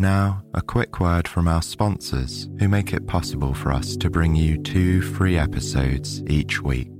Now, a quick word from our sponsors who make it possible for us to bring you two free episodes each week.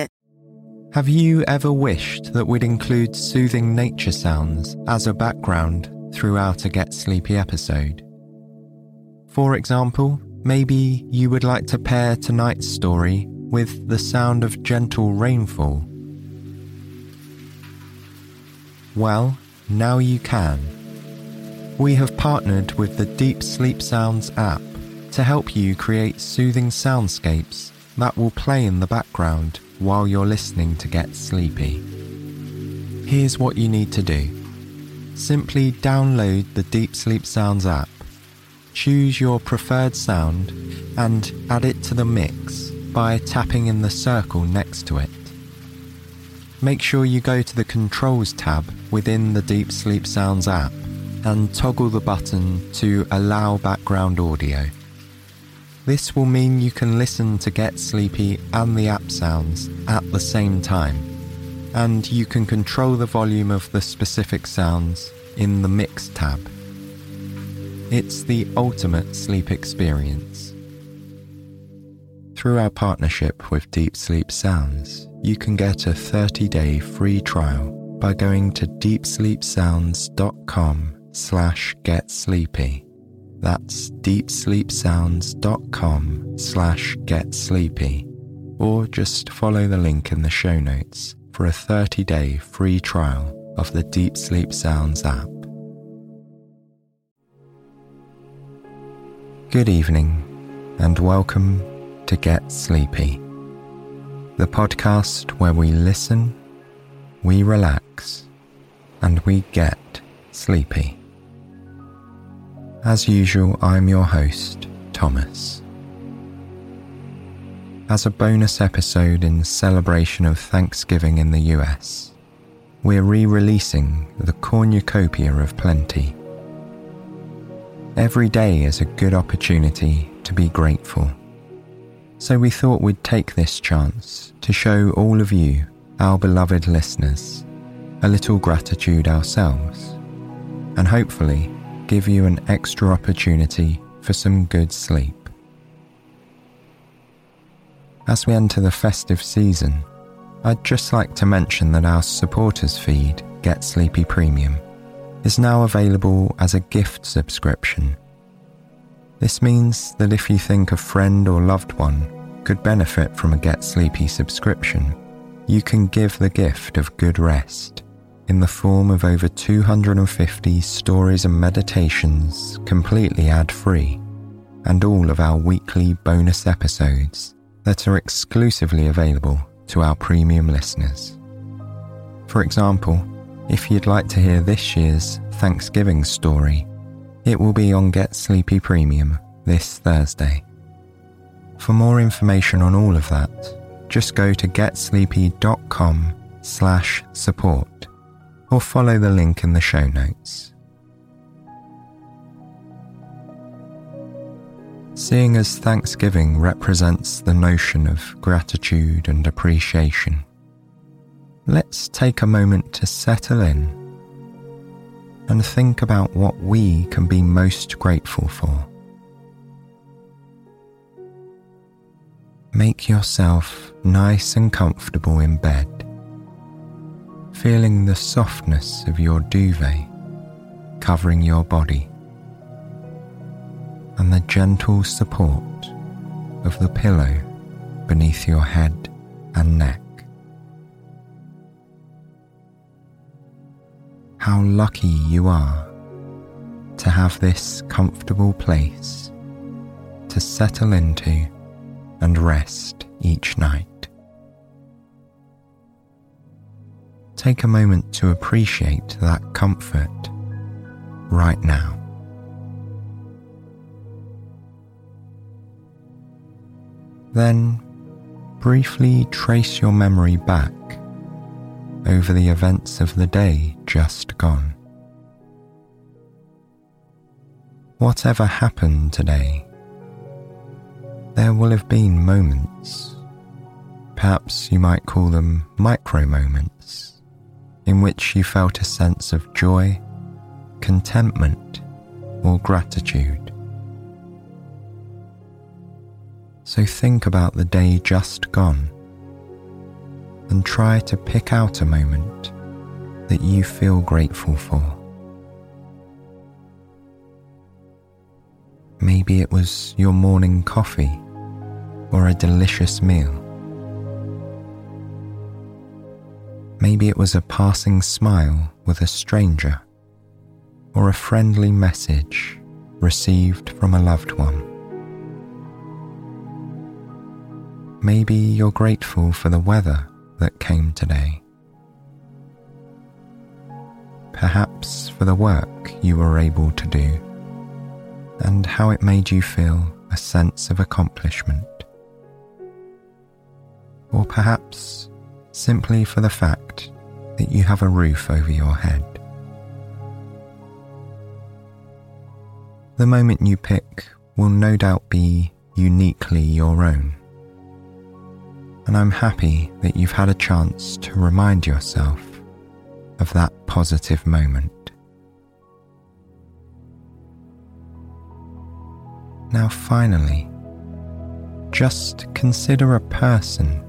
Have you ever wished that we'd include soothing nature sounds as a background throughout a Get Sleepy episode? For example, maybe you would like to pair tonight's story with the sound of gentle rainfall. Well, now you can. We have partnered with the Deep Sleep Sounds app to help you create soothing soundscapes that will play in the background while you're listening to get sleepy. Here's what you need to do simply download the Deep Sleep Sounds app, choose your preferred sound, and add it to the mix by tapping in the circle next to it. Make sure you go to the Controls tab within the Deep Sleep Sounds app and toggle the button to Allow Background Audio. This will mean you can listen to Get Sleepy and the app sounds at the same time, and you can control the volume of the specific sounds in the Mix tab. It's the ultimate sleep experience. Through our partnership with Deep Sleep Sounds, you can get a 30 day free trial by going to deepsleepsounds.com slash get sleepy. That's deepsleepsounds.com slash get sleepy, or just follow the link in the show notes for a 30 day free trial of the Deep Sleep Sounds app. Good evening, and welcome to Get Sleepy, the podcast where we listen, we relax, and we get sleepy. As usual, I'm your host, Thomas. As a bonus episode in celebration of Thanksgiving in the US, we're re releasing the Cornucopia of Plenty. Every day is a good opportunity to be grateful. So we thought we'd take this chance to show all of you, our beloved listeners, a little gratitude ourselves, and hopefully give you an extra opportunity for some good sleep. As we enter the festive season, I'd just like to mention that our supporters feed, Get Sleepy Premium, is now available as a gift subscription. This means that if you think a friend or loved one could benefit from a Get Sleepy subscription, you can give the gift of good rest in the form of over 250 stories and meditations completely ad free, and all of our weekly bonus episodes that are exclusively available to our premium listeners. For example, if you'd like to hear this year's Thanksgiving story, it will be on Get Sleepy Premium this Thursday. For more information on all of that, just go to getsleepy.com slash support or follow the link in the show notes. Seeing as Thanksgiving represents the notion of gratitude and appreciation, let's take a moment to settle in and think about what we can be most grateful for. Make yourself nice and comfortable in bed feeling the softness of your duvet covering your body. and the gentle support of the pillow beneath your head and neck. How lucky you are to have this comfortable place to settle into and rest each night. Take a moment to appreciate that comfort right now. Then briefly trace your memory back over the events of the day just gone. Whatever happened today, there will have been moments, perhaps you might call them micro moments, in which you felt a sense of joy, contentment, or gratitude. So think about the day just gone and try to pick out a moment that you feel grateful for. Maybe it was your morning coffee or a delicious meal. Maybe it was a passing smile with a stranger or a friendly message received from a loved one. Maybe you're grateful for the weather that came today. Perhaps for the work you were able to do and how it made you feel a sense of accomplishment. Or perhaps simply for the fact that you have a roof over your head. The moment you pick will no doubt be uniquely your own. And I'm happy that you've had a chance to remind yourself of that positive moment. Now, finally, just consider a person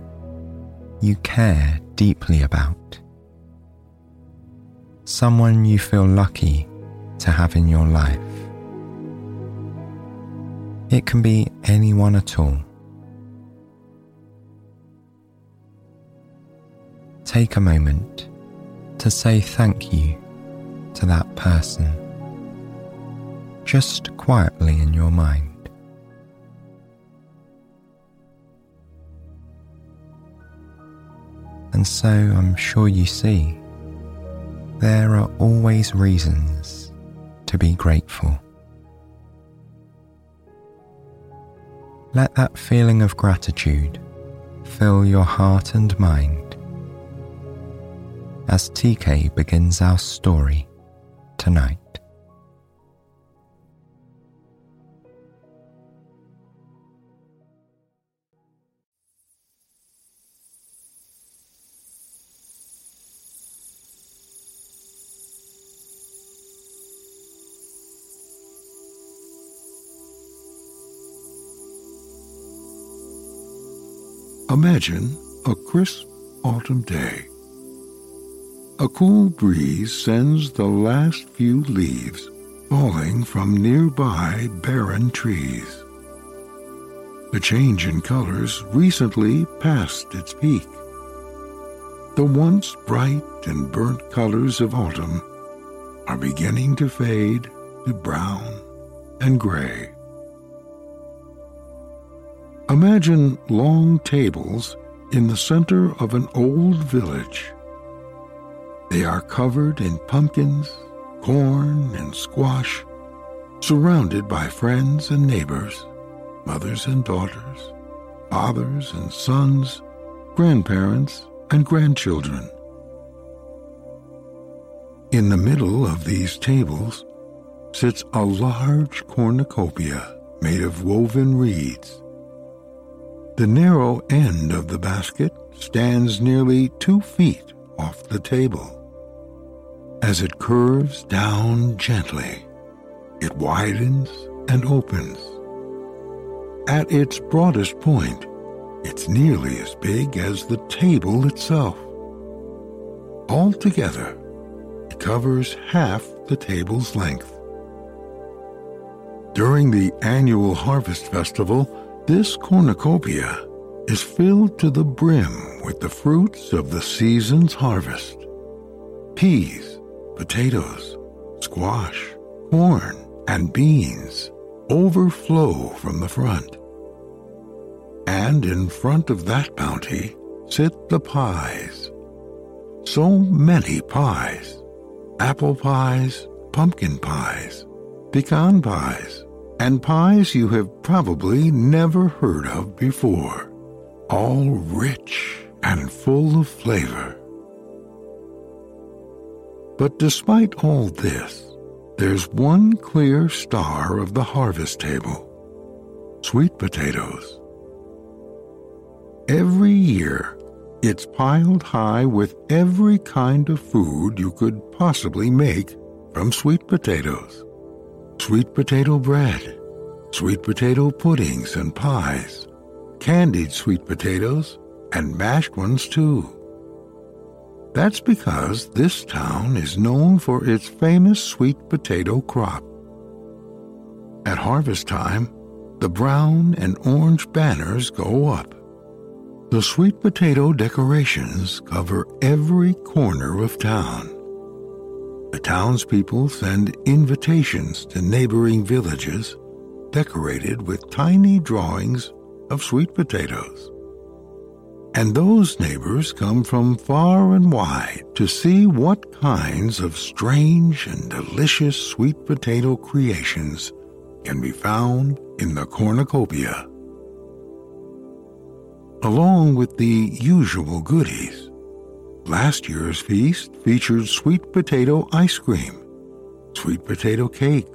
you care deeply about. Someone you feel lucky to have in your life. It can be anyone at all. Take a moment to say thank you to that person, just quietly in your mind. And so I'm sure you see, there are always reasons to be grateful. Let that feeling of gratitude fill your heart and mind as TK begins our story tonight. Imagine a crisp autumn day. A cool breeze sends the last few leaves falling from nearby barren trees. The change in colors recently passed its peak. The once bright and burnt colors of autumn are beginning to fade to brown and gray. Imagine long tables in the center of an old village. They are covered in pumpkins, corn, and squash, surrounded by friends and neighbors, mothers and daughters, fathers and sons, grandparents and grandchildren. In the middle of these tables sits a large cornucopia made of woven reeds. The narrow end of the basket stands nearly two feet off the table. As it curves down gently, it widens and opens. At its broadest point, it's nearly as big as the table itself. Altogether, it covers half the table's length. During the annual Harvest Festival, this cornucopia is filled to the brim with the fruits of the season's harvest peas, potatoes, squash, corn, and beans overflow from the front. And in front of that bounty sit the pies. So many pies apple pies, pumpkin pies, pecan pies, and pies you have probably never heard of before, all rich and full of flavor. But despite all this, there's one clear star of the harvest table sweet potatoes. Every year, it's piled high with every kind of food you could possibly make from sweet potatoes. Sweet potato bread, sweet potato puddings and pies, candied sweet potatoes, and mashed ones too. That's because this town is known for its famous sweet potato crop. At harvest time, the brown and orange banners go up. The sweet potato decorations cover every corner of town. The townspeople send invitations to neighboring villages decorated with tiny drawings of sweet potatoes. And those neighbors come from far and wide to see what kinds of strange and delicious sweet potato creations can be found in the cornucopia. Along with the usual goodies, last year's feast featured sweet potato ice cream, sweet potato cake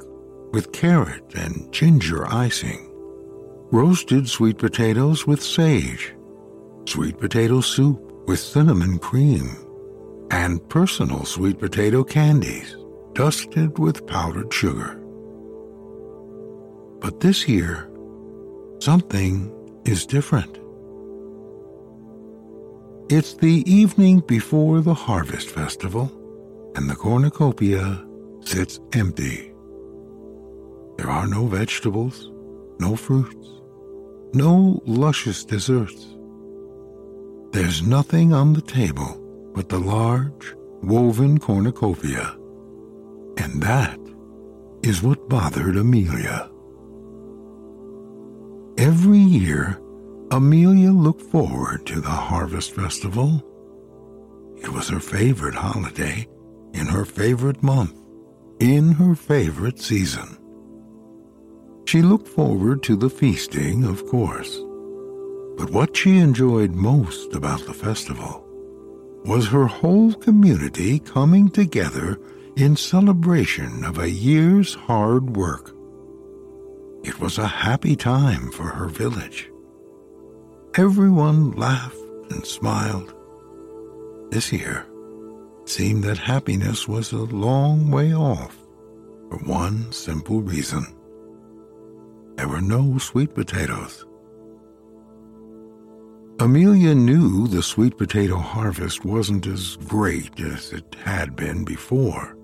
with carrot and ginger icing, roasted sweet potatoes with sage, sweet potato soup with cinnamon cream, and personal sweet potato candies dusted with powdered sugar. But this year, something is different. It's the evening before the Harvest Festival, and the cornucopia sits empty. There are no vegetables, no fruits, no luscious desserts. There's nothing on the table but the large, woven cornucopia. And that is what bothered Amelia. Every year, Amelia looked forward to the Harvest Festival. It was her favorite holiday, in her favorite month, in her favorite season. She looked forward to the feasting, of course. But what she enjoyed most about the festival was her whole community coming together in celebration of a year's hard work. It was a happy time for her village. Everyone laughed and smiled. This year, it seemed that happiness was a long way off for one simple reason. There were no sweet potatoes. Amelia knew the sweet potato harvest wasn't as great as it had been before.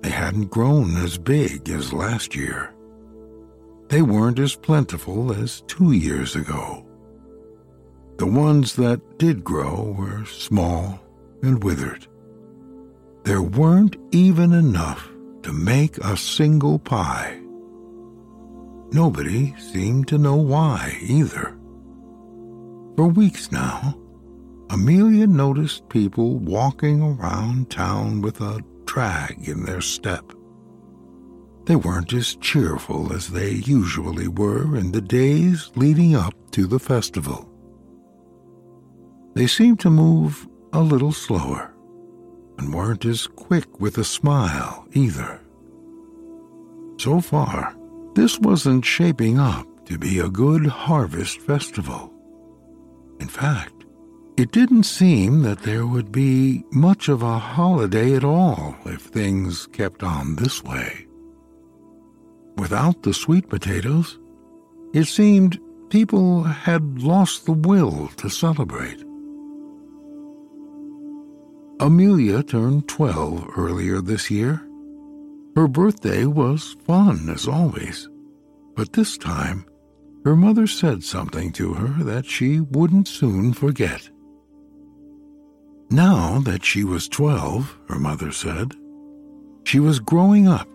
They hadn't grown as big as last year. They weren't as plentiful as two years ago. The ones that did grow were small and withered. There weren't even enough to make a single pie. Nobody seemed to know why either. For weeks now, Amelia noticed people walking around town with a drag in their step. They weren't as cheerful as they usually were in the days leading up to the festival. They seemed to move a little slower and weren't as quick with a smile either. So far, this wasn't shaping up to be a good harvest festival. In fact, it didn't seem that there would be much of a holiday at all if things kept on this way. Without the sweet potatoes, it seemed people had lost the will to celebrate. Amelia turned 12 earlier this year. Her birthday was fun as always, but this time her mother said something to her that she wouldn't soon forget. Now that she was 12, her mother said, she was growing up,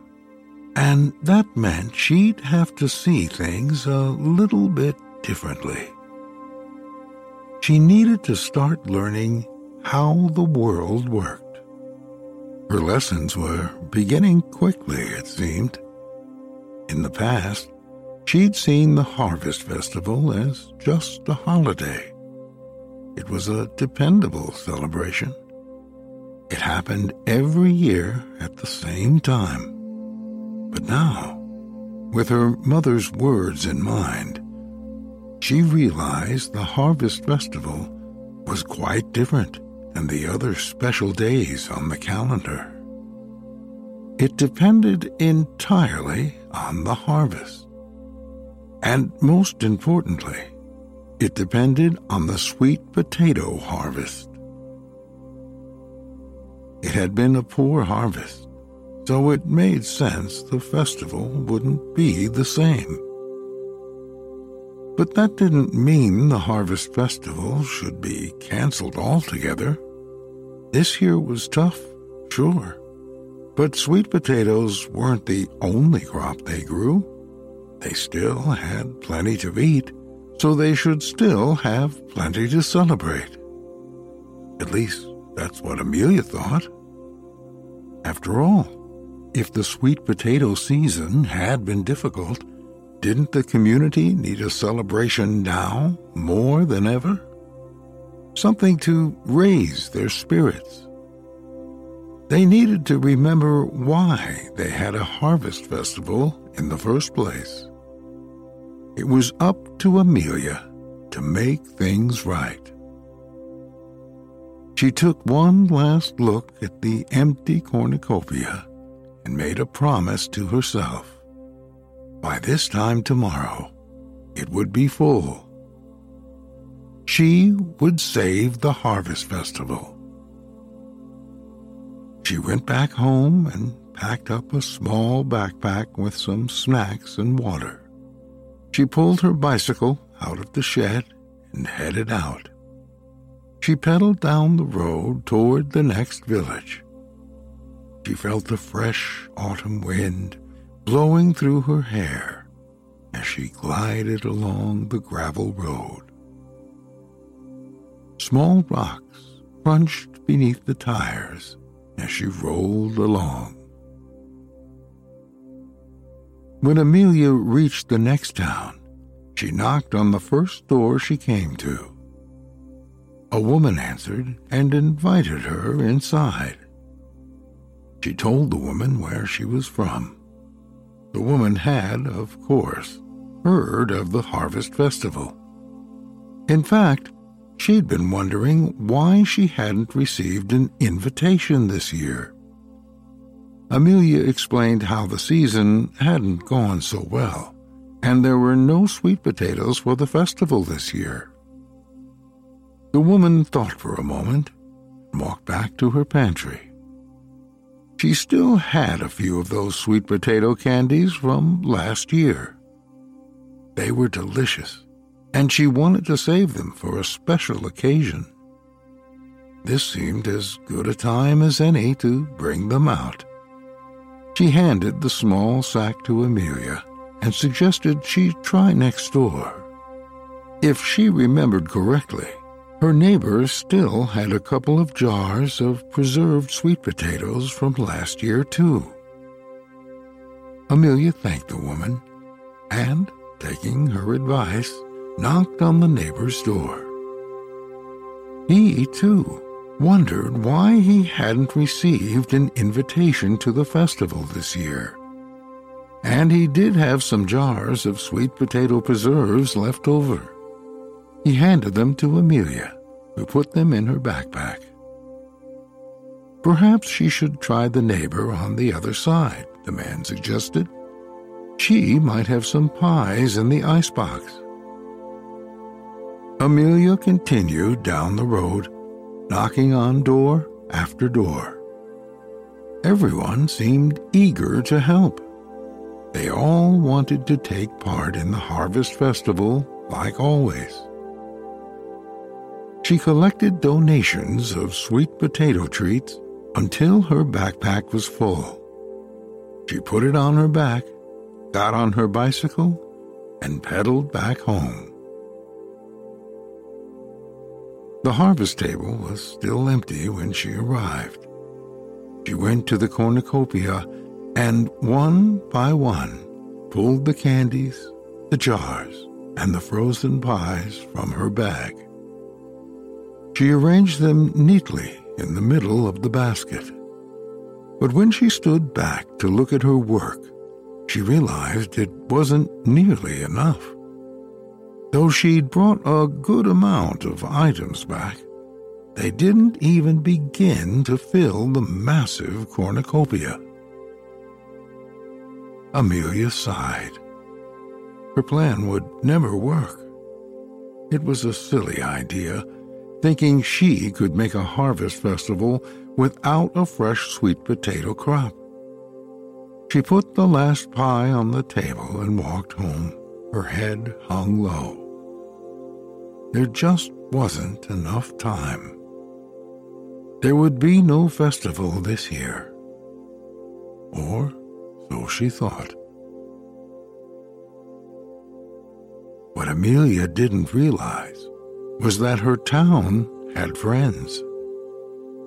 and that meant she'd have to see things a little bit differently. She needed to start learning how the world worked. Her lessons were beginning quickly, it seemed. In the past, she'd seen the Harvest Festival as just a holiday. It was a dependable celebration. It happened every year at the same time. But now, with her mother's words in mind, she realized the Harvest Festival was quite different than the other special days on the calendar. It depended entirely on the harvest. And most importantly, it depended on the sweet potato harvest. It had been a poor harvest, so it made sense the festival wouldn't be the same. But that didn't mean the Harvest Festival should be canceled altogether. This year was tough, sure, but sweet potatoes weren't the only crop they grew. They still had plenty to eat, so they should still have plenty to celebrate. At least that's what Amelia thought. After all, if the sweet potato season had been difficult, didn't the community need a celebration now more than ever? Something to raise their spirits. They needed to remember why they had a harvest festival in the first place. It was up to Amelia to make things right. She took one last look at the empty cornucopia and made a promise to herself. By this time tomorrow, it would be full. She would save the Harvest Festival. She went back home and packed up a small backpack with some snacks and water. She pulled her bicycle out of the shed and headed out. She pedaled down the road toward the next village. She felt the fresh autumn wind blowing through her hair as she glided along the gravel road. Small rocks crunched beneath the tires as she rolled along. When Amelia reached the next town, she knocked on the first door she came to. A woman answered and invited her inside. She told the woman where she was from. The woman had, of course, heard of the Harvest Festival. In fact, she'd been wondering why she hadn't received an invitation this year. Amelia explained how the season hadn't gone so well, and there were no sweet potatoes for the festival this year. The woman thought for a moment and walked back to her pantry. She still had a few of those sweet potato candies from last year. They were delicious, and she wanted to save them for a special occasion. This seemed as good a time as any to bring them out. She handed the small sack to Amelia and suggested she try next door. If she remembered correctly, her neighbor still had a couple of jars of preserved sweet potatoes from last year, too. Amelia thanked the woman and, taking her advice, knocked on the neighbor's door. He, too, wondered why he hadn't received an invitation to the festival this year. And he did have some jars of sweet potato preserves left over. He handed them to Amelia, who put them in her backpack. Perhaps she should try the neighbor on the other side, the man suggested. She might have some pies in the icebox. Amelia continued down the road knocking on door after door. everyone seemed eager to help. They all wanted to take part in the harvest festival like always. She collected donations of sweet potato treats until her backpack was full. She put it on her back, got on her bicycle, and pedaled back home. The harvest table was still empty when she arrived. She went to the cornucopia and, one by one, pulled the candies, the jars, and the frozen pies from her bag. She arranged them neatly in the middle of the basket. But when she stood back to look at her work, she realized it wasn't nearly enough. Though she'd brought a good amount of items back, they didn't even begin to fill the massive cornucopia. Amelia sighed. Her plan would never work. It was a silly idea, thinking she could make a harvest festival without a fresh sweet potato crop. She put the last pie on the table and walked home, her head hung low. There just wasn't enough time. There would be no festival this year. Or so she thought. What Amelia didn't realize was that her town had friends.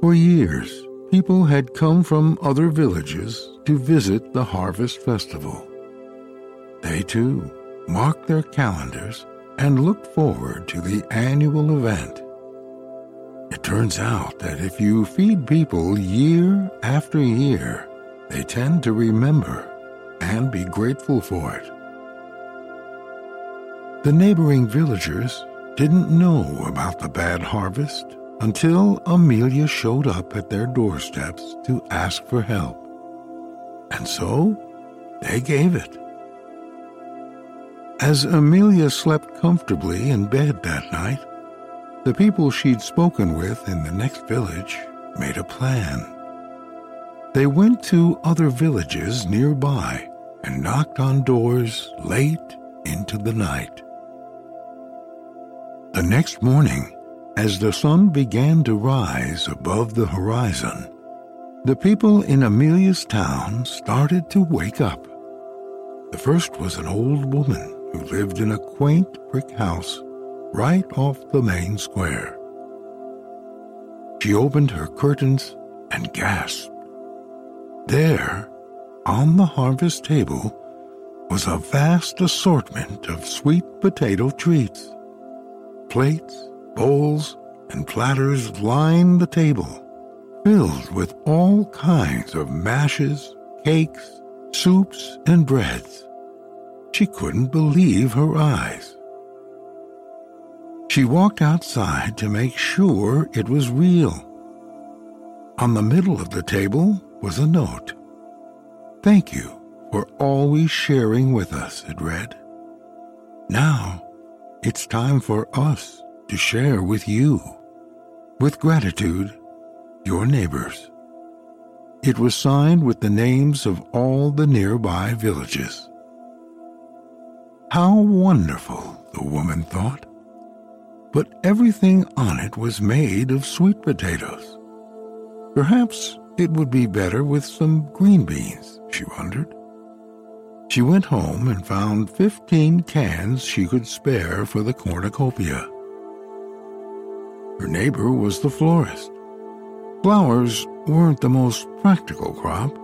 For years, people had come from other villages to visit the Harvest Festival. They too marked their calendars and looked forward to the annual event. It turns out that if you feed people year after year, they tend to remember and be grateful for it. The neighboring villagers didn't know about the bad harvest until Amelia showed up at their doorsteps to ask for help. And so they gave it. As Amelia slept comfortably in bed that night, the people she'd spoken with in the next village made a plan. They went to other villages nearby and knocked on doors late into the night. The next morning, as the sun began to rise above the horizon, the people in Amelia's town started to wake up. The first was an old woman who lived in a quaint brick house right off the main square. She opened her curtains and gasped. There, on the harvest table, was a vast assortment of sweet potato treats. Plates, bowls, and platters lined the table, filled with all kinds of mashes, cakes, soups, and breads. She couldn't believe her eyes. She walked outside to make sure it was real. On the middle of the table was a note. Thank you for always sharing with us, it read. Now it's time for us to share with you. With gratitude, your neighbors. It was signed with the names of all the nearby villages. How wonderful, the woman thought. But everything on it was made of sweet potatoes. Perhaps it would be better with some green beans, she wondered. She went home and found fifteen cans she could spare for the cornucopia. Her neighbor was the florist. Flowers weren't the most practical crop,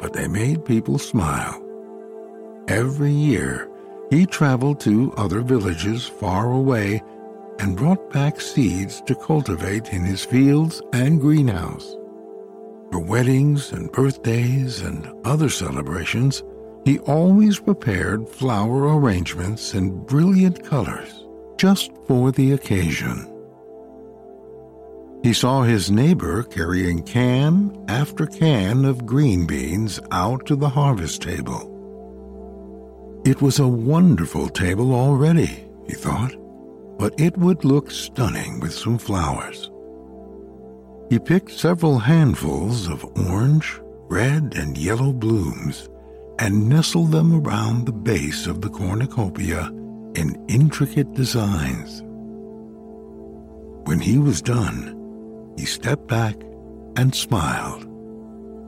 but they made people smile. Every year, he traveled to other villages far away and brought back seeds to cultivate in his fields and greenhouse. For weddings and birthdays and other celebrations, he always prepared flower arrangements in brilliant colors just for the occasion. He saw his neighbor carrying can after can of green beans out to the harvest table. It was a wonderful table already, he thought, but it would look stunning with some flowers. He picked several handfuls of orange, red and yellow blooms and nestled them around the base of the cornucopia in intricate designs. When he was done, he stepped back and smiled.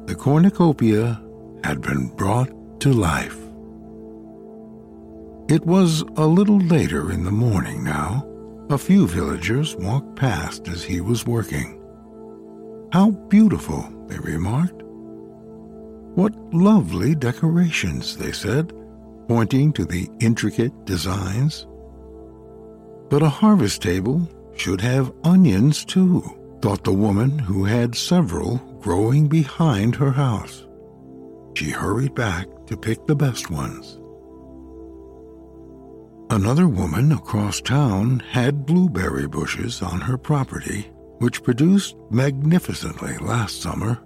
The cornucopia had been brought to life. It was a little later in the morning now. A few villagers walked past as he was working. How beautiful, they remarked. What lovely decorations, they said, pointing to the intricate designs. But a harvest table should have onions too, thought the woman who had several growing behind her house. She hurried back to pick the best ones. Another woman across town had blueberry bushes on her property, which produced magnificently last summer.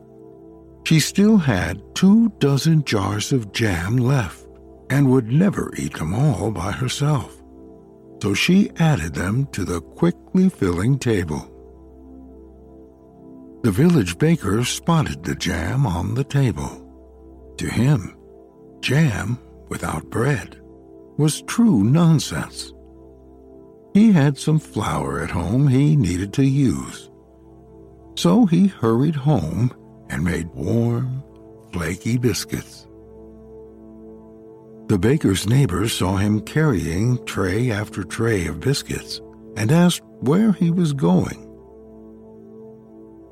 She still had two dozen jars of jam left and would never eat them all by herself, so she added them to the quickly filling table. The village baker spotted the jam on the table. To him, jam without bread was true nonsense. He had some flour at home he needed to use. So he hurried home and made warm, flaky biscuits. The baker's neighbors saw him carrying tray after tray of biscuits and asked where he was going.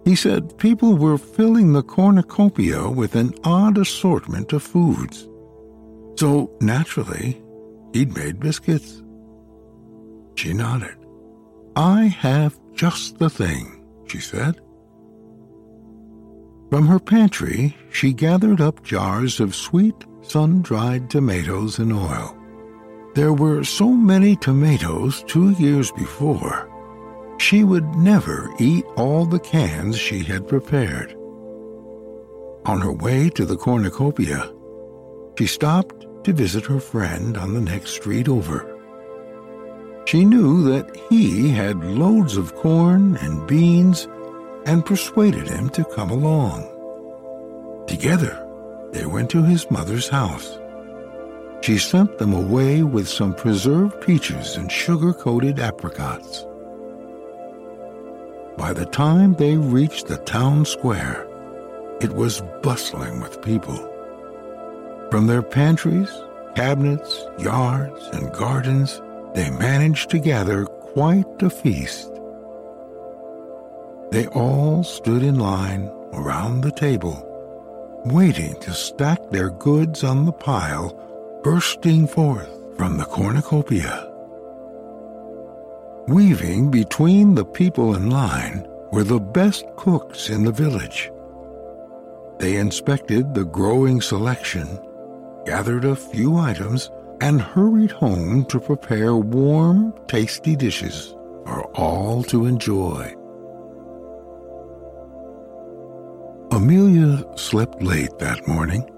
He said people were filling the cornucopia with an odd assortment of foods. So, naturally, He'd made biscuits. She nodded. I have just the thing, she said. From her pantry, she gathered up jars of sweet, sun dried tomatoes and oil. There were so many tomatoes two years before, she would never eat all the cans she had prepared. On her way to the cornucopia, she stopped to visit her friend on the next street over. She knew that he had loads of corn and beans and persuaded him to come along. Together, they went to his mother's house. She sent them away with some preserved peaches and sugar coated apricots. By the time they reached the town square, it was bustling with people. From their pantries, cabinets, yards, and gardens, they managed to gather quite a feast. They all stood in line around the table, waiting to stack their goods on the pile bursting forth from the cornucopia. Weaving between the people in line were the best cooks in the village. They inspected the growing selection gathered a few items, and hurried home to prepare warm, tasty dishes for all to enjoy. Amelia slept late that morning.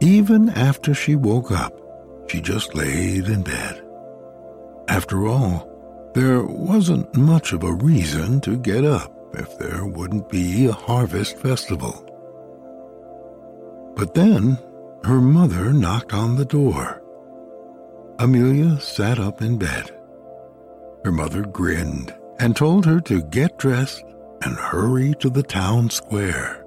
Even after she woke up, she just laid in bed. After all, there wasn't much of a reason to get up if there wouldn't be a harvest festival. But then her mother knocked on the door. Amelia sat up in bed. Her mother grinned and told her to get dressed and hurry to the town square.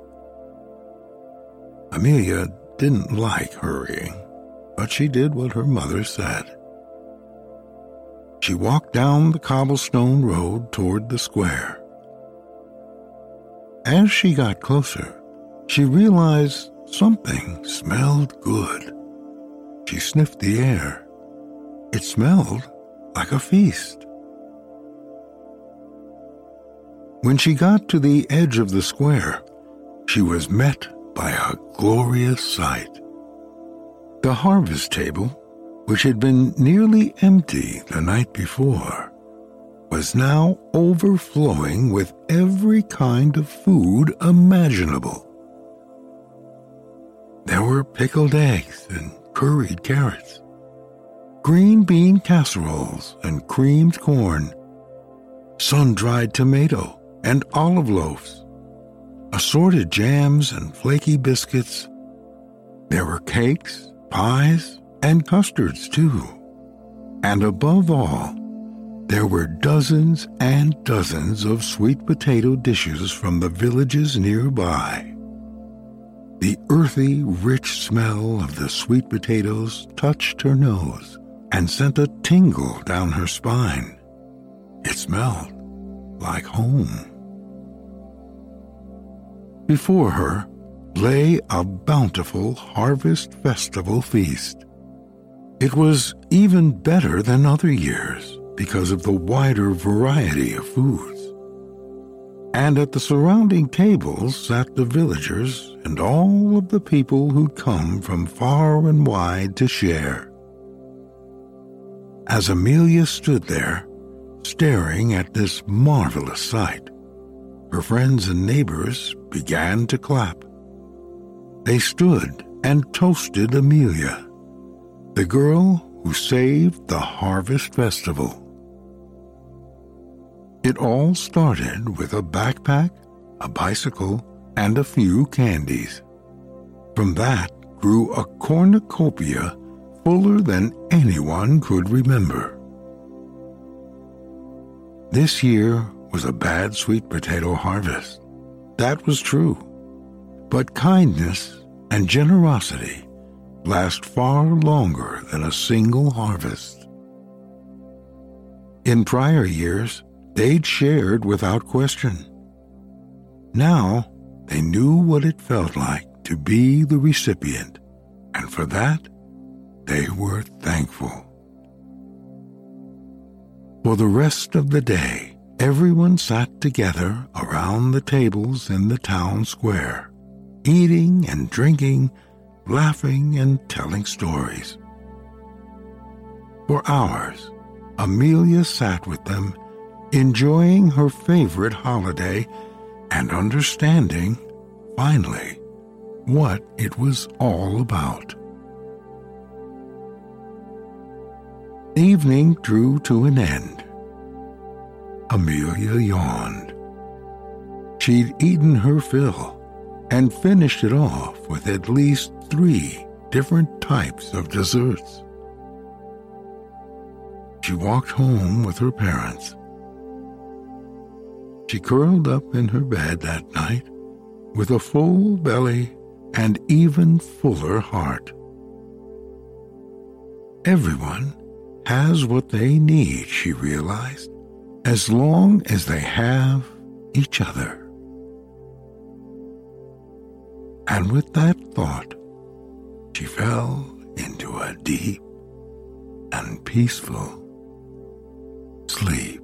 Amelia didn't like hurrying, but she did what her mother said. She walked down the cobblestone road toward the square. As she got closer, she realized Something smelled good. She sniffed the air. It smelled like a feast. When she got to the edge of the square, she was met by a glorious sight. The harvest table, which had been nearly empty the night before, was now overflowing with every kind of food imaginable. There were pickled eggs and curried carrots, green bean casseroles and creamed corn, sun dried tomato and olive loaves, assorted jams and flaky biscuits. There were cakes, pies, and custards, too. And above all, there were dozens and dozens of sweet potato dishes from the villages nearby. The earthy, rich smell of the sweet potatoes touched her nose and sent a tingle down her spine. It smelled like home. Before her lay a bountiful harvest festival feast. It was even better than other years because of the wider variety of foods. And at the surrounding tables sat the villagers and all of the people who'd come from far and wide to share. As Amelia stood there, staring at this marvelous sight, her friends and neighbors began to clap. They stood and toasted Amelia, the girl who saved the Harvest Festival. It all started with a backpack, a bicycle, and a few candies. From that grew a cornucopia fuller than anyone could remember. This year was a bad sweet potato harvest. That was true. But kindness and generosity last far longer than a single harvest. In prior years, they'd shared without question. Now, they knew what it felt like to be the recipient, and for that, they were thankful. For the rest of the day, everyone sat together around the tables in the town square, eating and drinking, laughing and telling stories. For hours, Amelia sat with them enjoying her favorite holiday and understanding, finally, what it was all about. Evening drew to an end. Amelia yawned. She'd eaten her fill and finished it off with at least three different types of desserts. She walked home with her parents she curled up in her bed that night with a full belly and even fuller heart. Everyone has what they need, she realized, as long as they have each other. And with that thought, she fell into a deep and peaceful sleep.